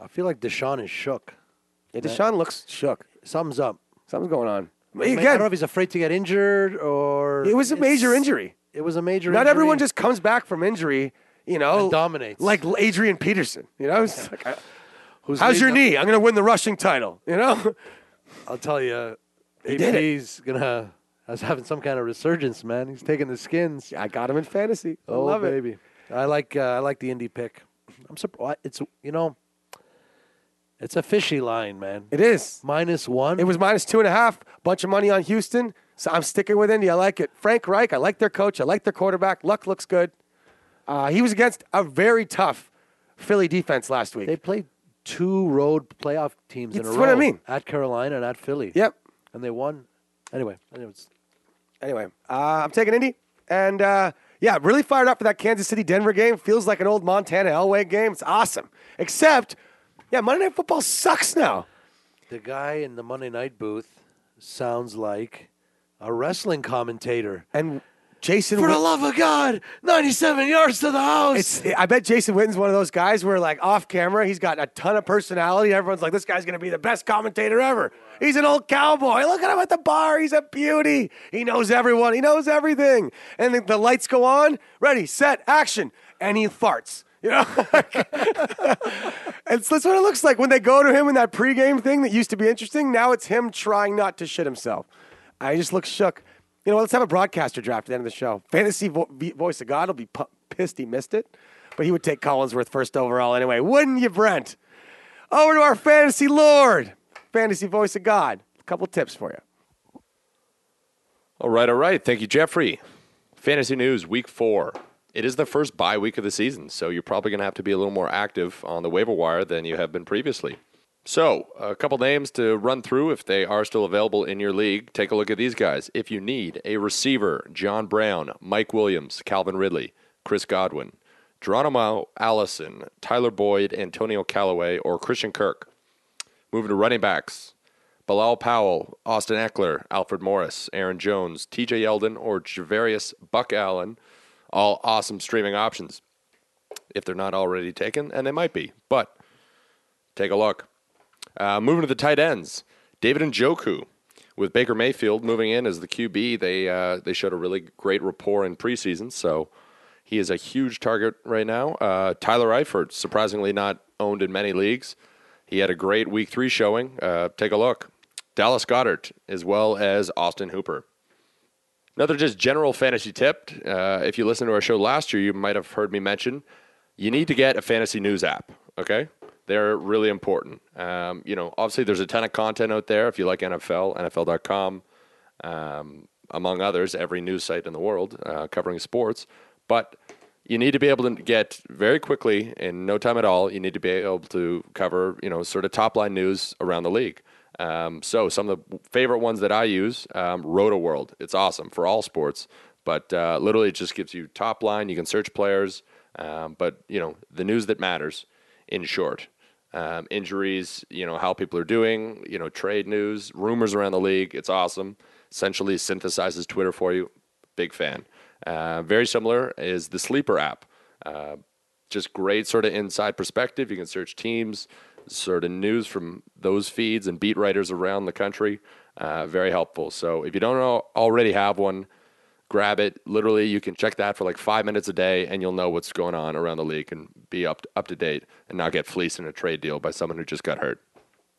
I feel like Deshaun is shook. Yeah, Deshaun looks shook. Something's up. Something's going on. Mean, I don't know if he's afraid to get injured or it was a major injury. It was a major. Not injury. everyone just comes back from injury, you know, And dominates. like Adrian Peterson. You know, It's like, uh, Who's how's your leading knee? I'm going to win the rushing title. You know, I'll tell you. AP's gonna. I was having some kind of resurgence, man. He's taking the skins. I got him in fantasy. I oh love it. baby, I like uh, I like the indie pick. I'm surprised. It's you know, it's a fishy line, man. It is. Minus one. It was minus two and a half. Bunch of money on Houston. So I'm sticking with Indy. I like it. Frank Reich. I like their coach. I like their quarterback. Luck looks good. Uh, he was against a very tough Philly defense last week. They played two road playoff teams in a That's row. what I mean. At Carolina and at Philly. yep. And they won. Anyway, anyways, Anyway, uh, I'm taking Indy. And uh, yeah, really fired up for that Kansas City Denver game. Feels like an old Montana Elway game. It's awesome. Except, yeah, Monday Night Football sucks now. the guy in the Monday night booth sounds like a wrestling commentator. And Jason. For the love of God, 97 yards to the house. It's, I bet Jason Witten's one of those guys where, like, off camera, he's got a ton of personality. Everyone's like, this guy's going to be the best commentator ever. He's an old cowboy. Look at him at the bar. He's a beauty. He knows everyone, he knows everything. And the, the lights go on, ready, set, action. And he farts. You know? and so that's what it looks like when they go to him in that pregame thing that used to be interesting. Now it's him trying not to shit himself. I just look shook. You know, let's have a broadcaster draft at the end of the show. Fantasy vo- voice of God will be pu- pissed he missed it, but he would take Collinsworth first overall anyway. Wouldn't you, Brent? Over to our fantasy lord, fantasy voice of God. A couple tips for you. All right, all right. Thank you, Jeffrey. Fantasy news, week four. It is the first bye week of the season, so you're probably going to have to be a little more active on the waiver wire than you have been previously. So, a couple names to run through if they are still available in your league. Take a look at these guys. If you need a receiver, John Brown, Mike Williams, Calvin Ridley, Chris Godwin, Geronimo Allison, Tyler Boyd, Antonio Callaway, or Christian Kirk. Moving to running backs. Bilal Powell, Austin Ekeler, Alfred Morris, Aaron Jones, TJ Yeldon, or Javorius Buck Allen, all awesome streaming options. If they're not already taken, and they might be, but take a look. Uh, moving to the tight ends, David Njoku. With Baker Mayfield moving in as the QB, they uh, they showed a really great rapport in preseason, so he is a huge target right now. Uh, Tyler Eifert, surprisingly not owned in many leagues. He had a great week three showing. Uh, take a look. Dallas Goedert, as well as Austin Hooper. Another just general fantasy tip. Uh, if you listened to our show last year, you might have heard me mention you need to get a fantasy news app. Okay, they're really important. Um, you know, obviously there's a ton of content out there. If you like NFL, NFL.com, um, among others, every news site in the world uh, covering sports. But you need to be able to get very quickly, in no time at all, you need to be able to cover, you know, sort of top line news around the league. Um, so some of the favorite ones that I use, um, Rotoworld. It's awesome for all sports, but uh, literally it just gives you top line. You can search players, um, but you know the news that matters. In short, um, injuries, you know how people are doing, you know trade news, rumors around the league. It's awesome. Essentially synthesizes Twitter for you. Big fan. Uh, very similar is the Sleeper app. Uh, just great sort of inside perspective. You can search teams, sort of news from those feeds and beat writers around the country. Uh, very helpful. So if you don't already have one, grab it. Literally, you can check that for like five minutes a day, and you'll know what's going on around the league and be up up to date, and not get fleeced in a trade deal by someone who just got hurt.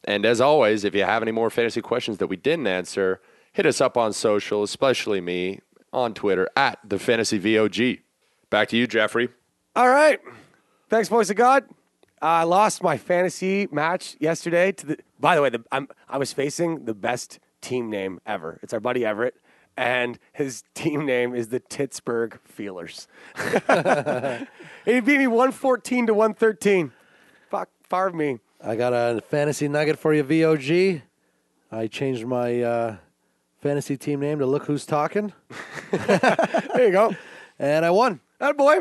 And as always, if you have any more fantasy questions that we didn't answer, hit us up on social, especially me on Twitter at the Fantasy VOG. Back to you, Jeffrey. All right. Thanks, voice of God. I lost my fantasy match yesterday to the. By the way, the, I'm, I was facing the best team name ever. It's our buddy Everett, and his team name is the Pittsburgh Feelers. he beat me 114 to 113. Fuck, far of me. I got a fantasy nugget for you, VOG. I changed my uh, fantasy team name to Look Who's Talking. There you go. and I won. That boy.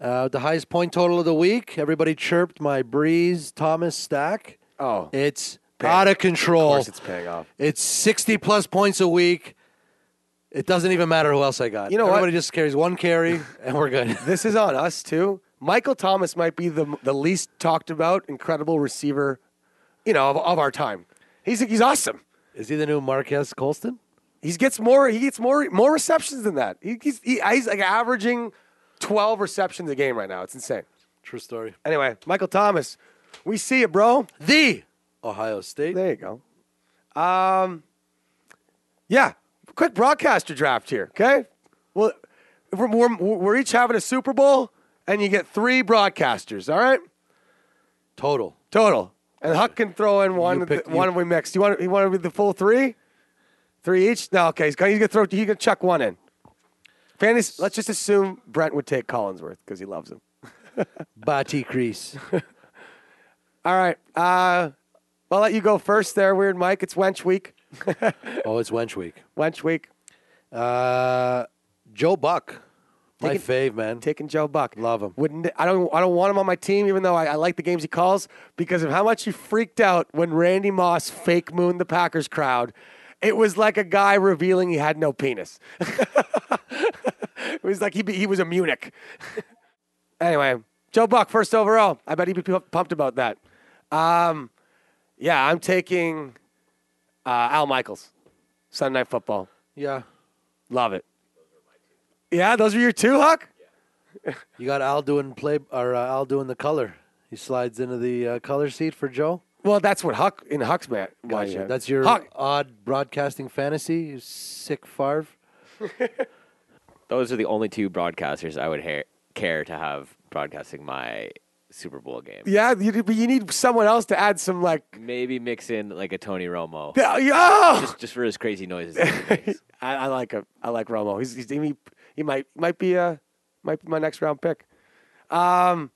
Uh, the highest point total of the week. Everybody chirped my Brees Thomas stack. Oh, It's Paying- out of control. of course it's paying off. It's 60 plus points a week. It doesn't even matter who else I got. You know what? Everybody just carries one carry, and we're good. This is on us too. Michael Thomas might be the the least talked about incredible receiver, you know, of, of our time. He's he's awesome. Is he the new Marquez Colston? He gets more. He gets more more receptions than that. He, he's he, he's like averaging twelve receptions a game right now. It's insane. True story. Anyway, Michael Thomas, we see it, bro. The Ohio State. There you go. Um, yeah, quick broadcaster draft here. Okay, well, we're, we're, we're each having a Super Bowl, and you get three broadcasters. All right, Total. total. And Huck can throw in one. You pick- one you- we mixed. You want? You want to be the full three? Three each? No. Okay. He's gonna, he's gonna throw. He's gonna chuck one in. Fantasy. Let's just assume Brent would take Collinsworth because he loves him. Bati Crease. All right. Uh, I'll let you go first. There, weird Mike. It's Wench week. oh, it's Wench Week. Wench week. Uh, Joe Buck. My fave, man. taking Joe Buck. Love him. Wouldn't I don't I don't want him on my team, even though I, I like the games he calls, because of how much he freaked out when Randy Moss fake mooned the Packers crowd. It was like a guy revealing he had no penis. it was like he he was a Munich. anyway, Joe Buck first overall. I bet he'd be pumped about that. Um, yeah, I'm taking uh, Al Michaels. Sunday Night Football. Yeah. Love it. Yeah, those are your two, Huck. You got Al doing play or uh, Al doing the color. He slides into the uh, color seat for Joe. Well, that's what Huck in Huck's man. Gotcha. yeah. That's your Huck. odd broadcasting fantasy. You sick farv. Those are the only two broadcasters I would ha- care to have broadcasting my Super Bowl game. Yeah, you, but you need someone else to add some like. Maybe mix in like a Tony Romo, Yeah, yeah. just just for his crazy noises. I, I like him. I like Romo. He's, he's he, he might might be uh might be my next round pick. Um,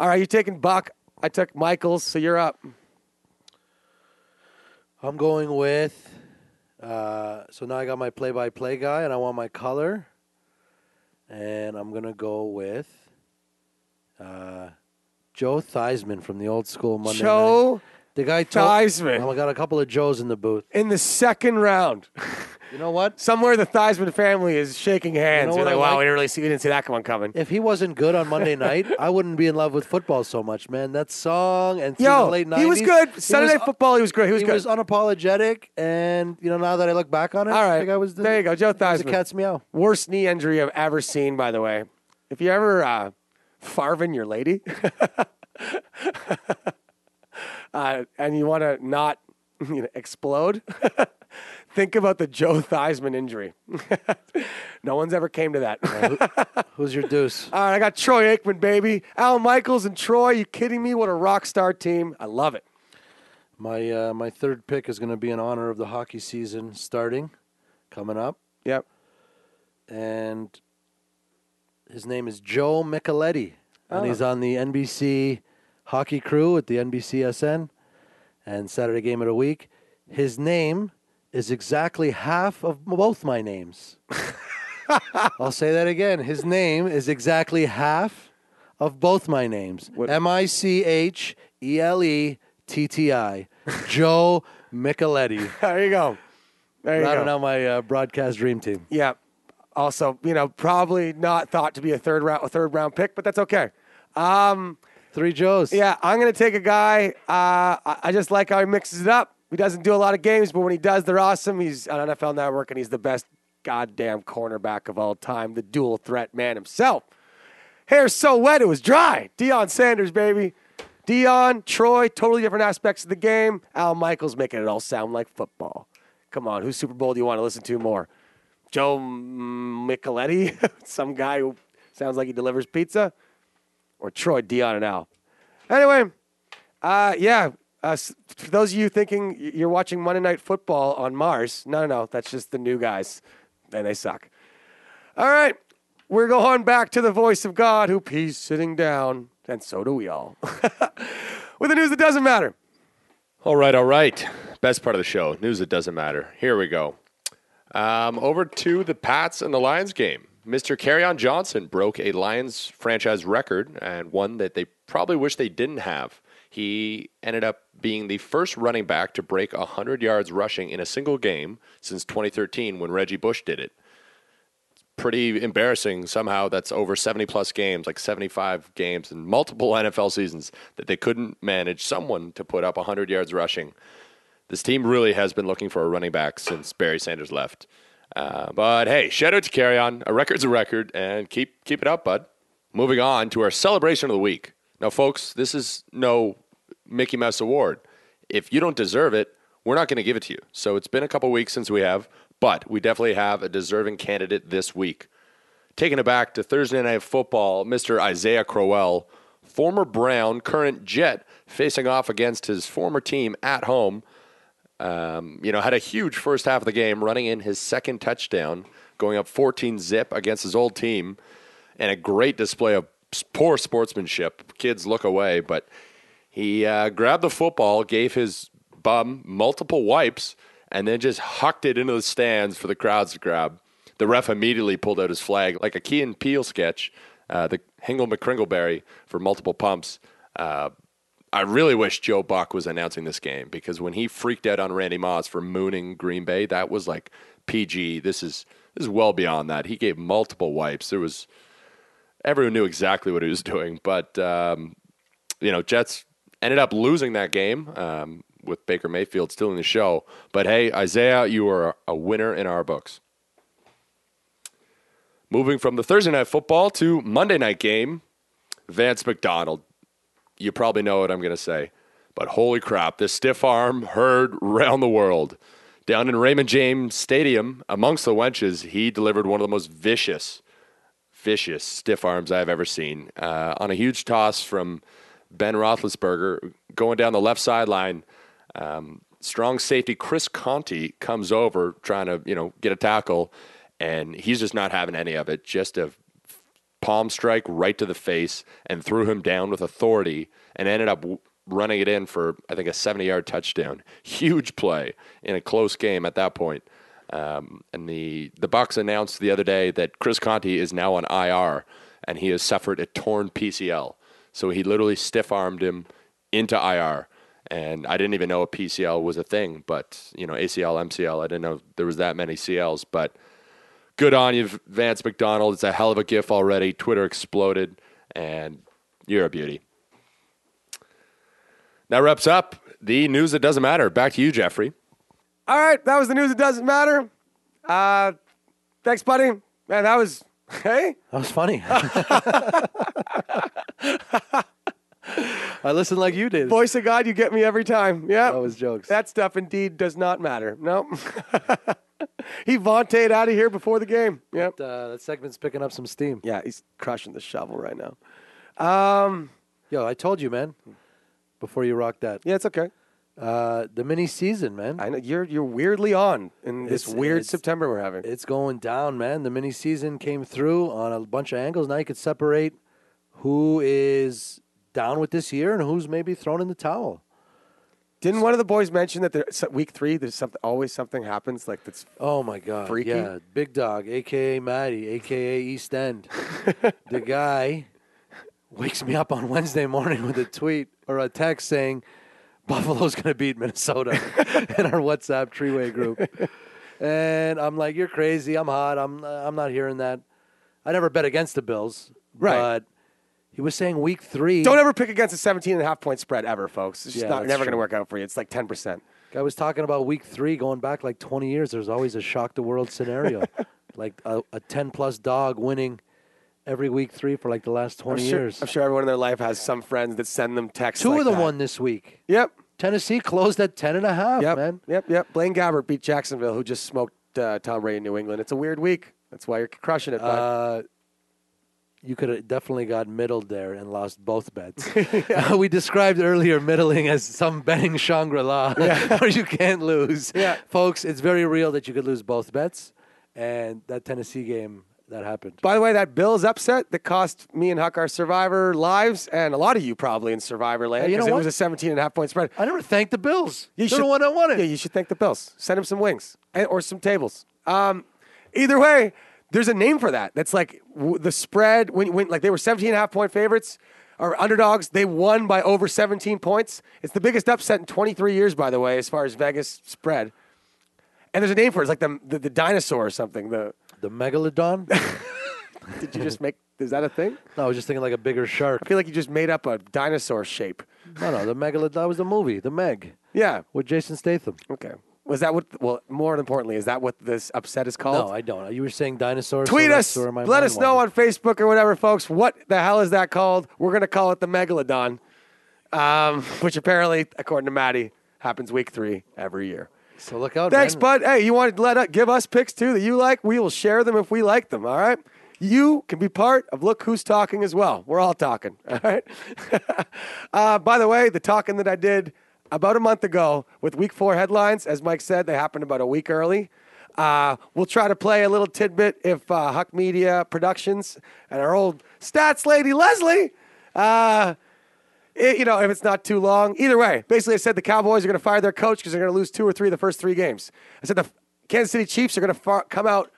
all right, you're taking Buck. I took Michaels, so you're up. I'm going with. Uh, so now I got my play-by-play guy, and I want my color, and I'm gonna go with uh, Joe Theismann from the old school Monday Night. Joe The guy told, Theismann. Oh, I got a couple of Joes in the booth. in the second round. You know what? Somewhere the Theismann family is shaking hands. know You're like, wow, like? we didn't really see, we didn't see that one coming. If he wasn't good on Monday night, I wouldn't be in love with football so much, man. That song and Yo, the late 90s. he was good. he Sunday was- Night Football, he was great. He was good. he good. was unapologetic, and you know now that I look back on it, All I think I was the, There you go, Joe I Theismann. cat's meow. Worst knee injury I've ever seen, by the way. If you ever uh, farvin your lady uh, and you want to not you know, explode, think about the Joe Theismann injury. no one's ever came to that. Who's your deuce? All right, I got Troy Aikman, baby. Al Michaels and Troy. You kidding me? What a rock star team. I love it. My uh, my third pick is going to be in honor of the hockey season starting, coming up, Yep. and his name is Joe Micheletti, and he's on the NBC hockey crew at the NBCSN, and Saturday game of the week. His name is exactly half of both my names. I'll say that again. His name is exactly half of both my names. M I C H E L E T T I. Joe Micheletti. There you go. There you Rounding go. out my uh, broadcast dream team. Yeah. Also, you know, probably not thought to be a third round, a third round pick, but that's okay. Um, Three Joes. yeah, I'm gonna take a guy. Uh, I I just like how he mixes it up. He doesn't do a lot of games, but when he does, they're awesome. He's on NFL Network, and he's the best goddamn cornerback of all time, the dual threat man himself. Hair's so wet it was dry. Deion Sanders, baby. Deion, Troy, totally different aspects of the game. Al Michaels making it all sound like football. Come on, whose Super Bowl do you want to listen to more? Joe Micheletti, some guy who sounds like he delivers pizza, or Troy, Deion, and Al. Anyway, uh, yeah. Uh, for those of you thinking you're watching Monday Night Football on Mars, no, no, no, that's just the new guys, and they suck. All right, we're going back to the voice of God, who he's sitting down, and so do we all. With the news that doesn't matter. All right, all right. Best part of the show, news that doesn't matter. Here we go. Um, over to the Pats and the Lions game. Mr. Kerryon Johnson broke a Lions franchise record and one that they probably wish they didn't have. He ended up being the first running back to break 100 yards rushing in a single game since 2013 when Reggie Bush did it. It's pretty embarrassing somehow that's over 70 plus games, like 75 games in multiple NFL seasons, that they couldn't manage someone to put up 100 yards rushing. This team really has been looking for a running back since Barry Sanders left. Uh, but hey, shout out to Kerryon. A record's a record, and keep keep it up, bud. Moving on to our celebration of the week. Now, folks, this is no Mickey Mouse Award. If you don't deserve it, we're not going to give it to you. So it's been a couple weeks since we have, but we definitely have a deserving candidate this week. Taking it back to Thursday Night Football, Mr. Isaiah Crowell, former Brown, current Jet, facing off against his former team at home. Um, you know, had a huge first half of the game, running in his second touchdown, going up 14 zip against his old team, and a great display of poor sportsmanship. Kids look away, but he uh, grabbed the football, gave his bum multiple wipes, and then just hucked it into the stands for the crowds to grab. The ref immediately pulled out his flag, like a Key and Peele sketch, uh, the Hingle McCringleberry for multiple pumps. Uh, I really wish Joe Buck was announcing this game because when he freaked out on Randy Moss for mooning Green Bay, that was like PG. This is this is well beyond that. He gave multiple wipes. There was everyone knew exactly what he was doing, but um, you know, Jets ended up losing that game um, with Baker Mayfield stealing the show. But hey, Isaiah, you are a winner in our books. Moving from the Thursday night football to Monday night game, Vance McDonald. You probably know what I'm going to say, but holy crap, this stiff arm heard round the world. Down in Raymond James Stadium, amongst the wenches, he delivered one of the most vicious, vicious stiff arms I've ever seen. Uh, on a huge toss from Ben Roethlisberger, going down the left sideline, um, strong safety Chris Conte comes over trying to you know get a tackle, and he's just not having any of it. Just a palm strike right to the face and threw him down with authority and ended up running it in for I think a 70 yard touchdown. Huge play in a close game at that point. Um, and the the Bucks announced the other day that Chris Conte is now on IR and he has suffered a torn PCL. So he literally stiff armed him into IR. And I didn't even know a PCL was a thing, but you know ACL, MCL. I didn't know there was that many CLs, but good on you, Vance McDonald. It's a hell of a gif already. Twitter exploded, and you're a beauty. That wraps up the news that doesn't matter. Back to you, Jeffrey. All right, that was the news. that doesn't matter. Uh, thanks, buddy. Man, that was hey. That was funny. I listened like you did. Voice of God, you get me every time. Yeah. That was jokes. That stuff indeed does not matter. No. he vaunted out of here before the game. Yep. Uh, that segment's picking up some steam. Yeah, he's crushing the shovel right now. Um, Yo, I told you, man. Before you rock that, Yeah, it's okay. uh, the mini season, man. I know you're you're weirdly on in this It's- weird it's- September we're having. It's going down, man. The mini season came through on a bunch of angles. Now you could separate who is down with this year and who's maybe thrown in the towel. Didn't one of the boys mention that there, week three there's something always something happens like that's Oh my God! Freaky? Yeah, Big Dog, aka Maddie, aka East End. the guy wakes me up on Wednesday morning with a tweet or a text saying Buffalo's going to beat Minnesota in our WhatsApp treeway group, and I'm like, "You're crazy! I'm hot! I'm I'm not hearing that." I never bet against the Bills, Right. But he was saying week three. don't ever pick against a 17 and a half point spread ever, folks. It's just Yeah, not, that's never going to true. work out for you. It's like 10%. Guy was talking about week three going back like 20 years. There's always a shock the world scenario, like a, a 10 plus dog winning every week three for like the last 20 I'm sure, years. I'm sure everyone in their life has some friends that send them texts. Two like of them that. won this week. Yep. Tennessee closed at 10 and a half, Yep. man. Yep. Yep. Blaine Gabbert beat Jacksonville, who just smoked uh, Tom Brady in New England. It's a weird week. That's why you're crushing it, bud. Uh, you could have definitely got middled there and lost both bets. we described earlier middling as some betting Shangri-La where you can't lose. Yeah. Folks, it's very real that you could lose both bets. And that Tennessee game, that happened. By the way, that Bills upset that cost me and Huck our Survivor lives, and a lot of you probably in Survivor land, Uh, you know because it was a 17 and a half point spread. I never thanked the Bills. You They're the one that won it. Yeah, you should thank the Bills. Send them some wings and, or some tables. Um, either way, there's a name for that. That's like w- the spread when, when like they were 17 and a half point favorites or underdogs. They won by over 17 points. It's the biggest upset in 23 years, by the way, as far as Vegas spread. And there's a name for it. It's like the the, the dinosaur or something. The The megalodon? did you just make? Is that a thing? no, I was just thinking like a bigger shark. I feel like you just made up a dinosaur shape. No, no, the megalodon that was the movie, The Meg, Yeah. with Jason Statham. Okay. Was that what? Well, more importantly, is that what this upset is called? No, I don't. You were saying dinosaurs. Tweet us. Let us know wandered. on Facebook or whatever, folks. What the hell is that called? We're gonna call it the Megalodon, um, which apparently, according to Maddie, happens week three every year. So look out. Thanks, man. bud. Hey, you want to let us, give us picks too that you like? We will share them if we like them. All right. You can be part of Look Who's Talking as well. We're all talking. All right. uh, by the way, the talking that I did about a month ago with Week Four headlines, as Mike said, they happened about a week early. Uh, we'll try to play a little tidbit if uh, Huck Media Productions and our old stats lady Leslie. Uh, it- you know, if it's not too long. Either way, basically, I said the Cowboys are going to fire their coach because they're going to lose two or three of the first three games. I said the Kansas City Chiefs are going to far- come out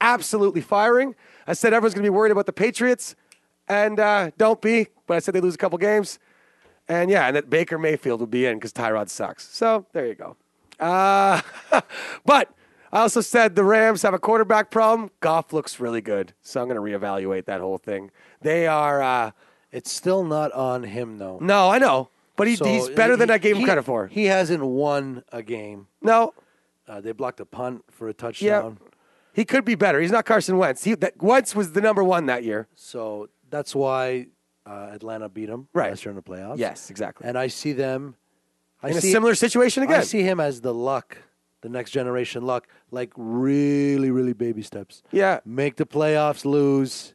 absolutely firing. I said everyone's going to be worried about the Patriots, and uh, don't be. But I said they lose a couple games, and yeah, and that Baker Mayfield will be in because Tyrod sucks. So there you go. Uh, but I also said the Rams have a quarterback problem. Goff looks really good, so I'm going to reevaluate that whole thing. They are. Uh, It's still not on him though. no, I know, but he, So, he's better than he- I gave him he- credit for. He hasn't won a game. No, Uh, they blocked a punt for a touchdown. he could be better. He's not Carson Wentz. He, that, Wentz was the number one that year. So that's why uh, Atlanta beat them Right. last year in the playoffs. Yes, exactly. And I see them. I In a see, similar situation again. I see him as the luck, the next generation luck, like really, really baby steps. Yeah. Make the playoffs, lose.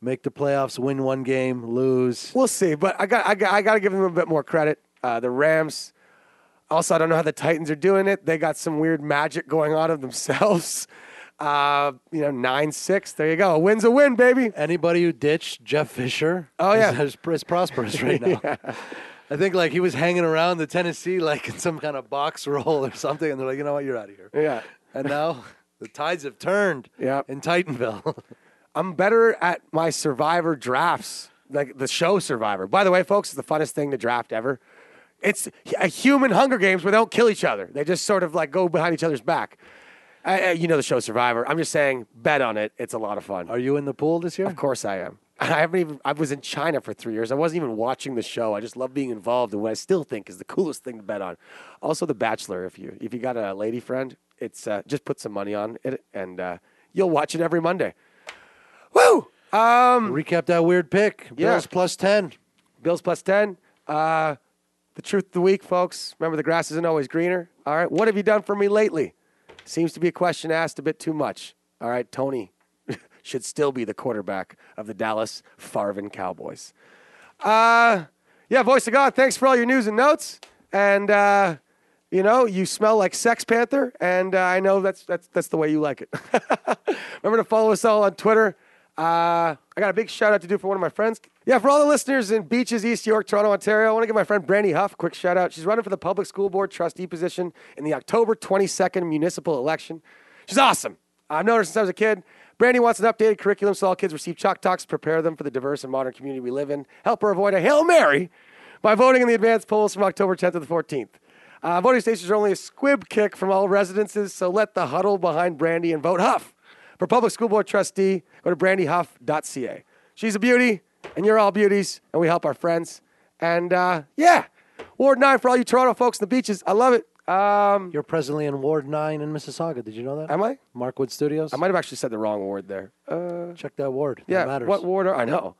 Make the playoffs, win one game, lose. We'll see, but I got I got, I got to give them a bit more credit. Uh, the Rams. Also, I don't know how the Titans are doing it. They got some weird magic going on of themselves. Uh, you know, nine six. There you go. A win's a win, baby. Anybody who ditched Jeff Fisher, Oh, yeah. is, is, prosperous right now. I think like he was hanging around the Tennessee like in some kind of box roll or something, and they're like, you know what, you're out of here. Yeah. And now the tides have turned. Yeah. In Titanville. I'm better at my Survivor drafts, like the show Survivor. By the way, folks, it's the funnest thing to draft ever. It's a human Hunger Games where they don't kill each other. They just sort of like go behind each other's back. I, I- you know the show Survivor. I'm just saying, bet on it. It's a lot of fun. Are you in the pool this year? Of course I am. I haven't even. I was in China for three years. I wasn't even watching the show. I just love being involved in what I still think is the coolest thing to bet on. Also, The Bachelor. If you if you got a lady friend, it's uh, just put some money on it, and uh, you'll watch it every Monday. Woo! Recap that weird pick. Yeah. Bills plus 10. Bills plus 10. Uh, the truth of the week, folks. Remember, the grass isn't always greener. All right. What have you done for me lately? Seems to be a question asked a bit too much. All right. Tony should still be the quarterback of the Dallas Farvin Cowboys. Uh, yeah, voice of God, thanks for all your news and notes. And, uh, you know, you smell like Sex Panther, and uh, I know that's, that's, that's the way you like it. Remember to follow us all on Twitter. Uh, I got a big shout out to do for one of my friends. Yeah, for all the listeners in Beaches, East York, Toronto, Ontario, I want to give my friend Brandy Huff a quick shout out. She's running for the Public School Board trustee position in the October 22nd municipal election. She's awesome. I've known her since I was a kid. Brandy wants an updated curriculum so all kids receive Chalk Talks, prepare them for the diverse and modern community we live in, help her avoid a Hail Mary by voting in the advanced polls from October 10th to the 14th. Uh, voting stations are only a squib kick from all residences, so let the huddle behind Brandy and vote Huff. For Public School Board trustee, go to brandyhuff.ca. She's a beauty, and you're all beauties, and we help our friends. And uh, yeah, Ward 9 for all you Toronto folks in the beaches. I love it. Um, You're presently in Ward 9 in Mississauga. Did you know that? am I? Markwood Studios? I might have actually said the wrong ward there. Uh, Check that ward. That yeah, matters. what ward are I know?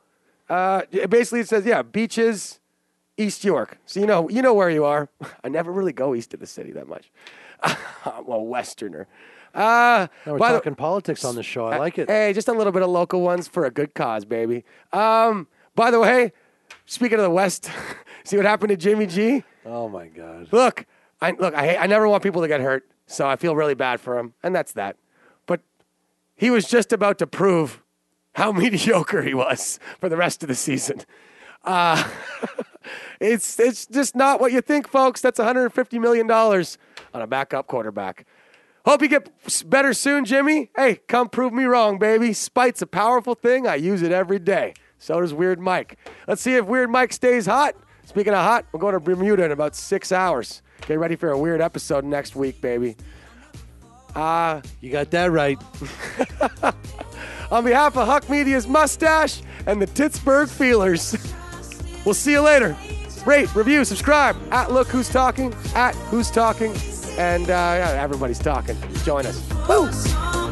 Uh, it basically, it says yeah, beaches, East York. So you know, you know where you are. I never really go east of the city that much. I'm a Westerner. Uh, Now we're by the- talking politics on the show. I like it. Hey, just a little bit of local ones for a good cause, baby. Um, by the way, speaking of the West, see what happened to Jimmy G? Oh, my God. Look, I look, I, I never want people to get hurt, so I feel really bad for him, and that's that. But he was just about to prove how mediocre he was for the rest of the season. Uh, it's it's just not what you think, folks. That's 150 million dollars on a backup quarterback. Hope you get better soon, Jimmy. Hey, come prove me wrong, baby. Spite's a powerful thing. I use it every day. So does Weird Mike. Let's see if Weird Mike stays hot. Speaking of hot, we're going to Bermuda in about six hours. Get ready for a weird episode next week, baby. Uh, You got that right. on behalf of Huck Media's mustache and the Pittsburgh Feelers, we'll see you later. Rate, review, subscribe at Look Who's Talking, at Who's Talking, and uh, everybody's talking. Join us. Woo!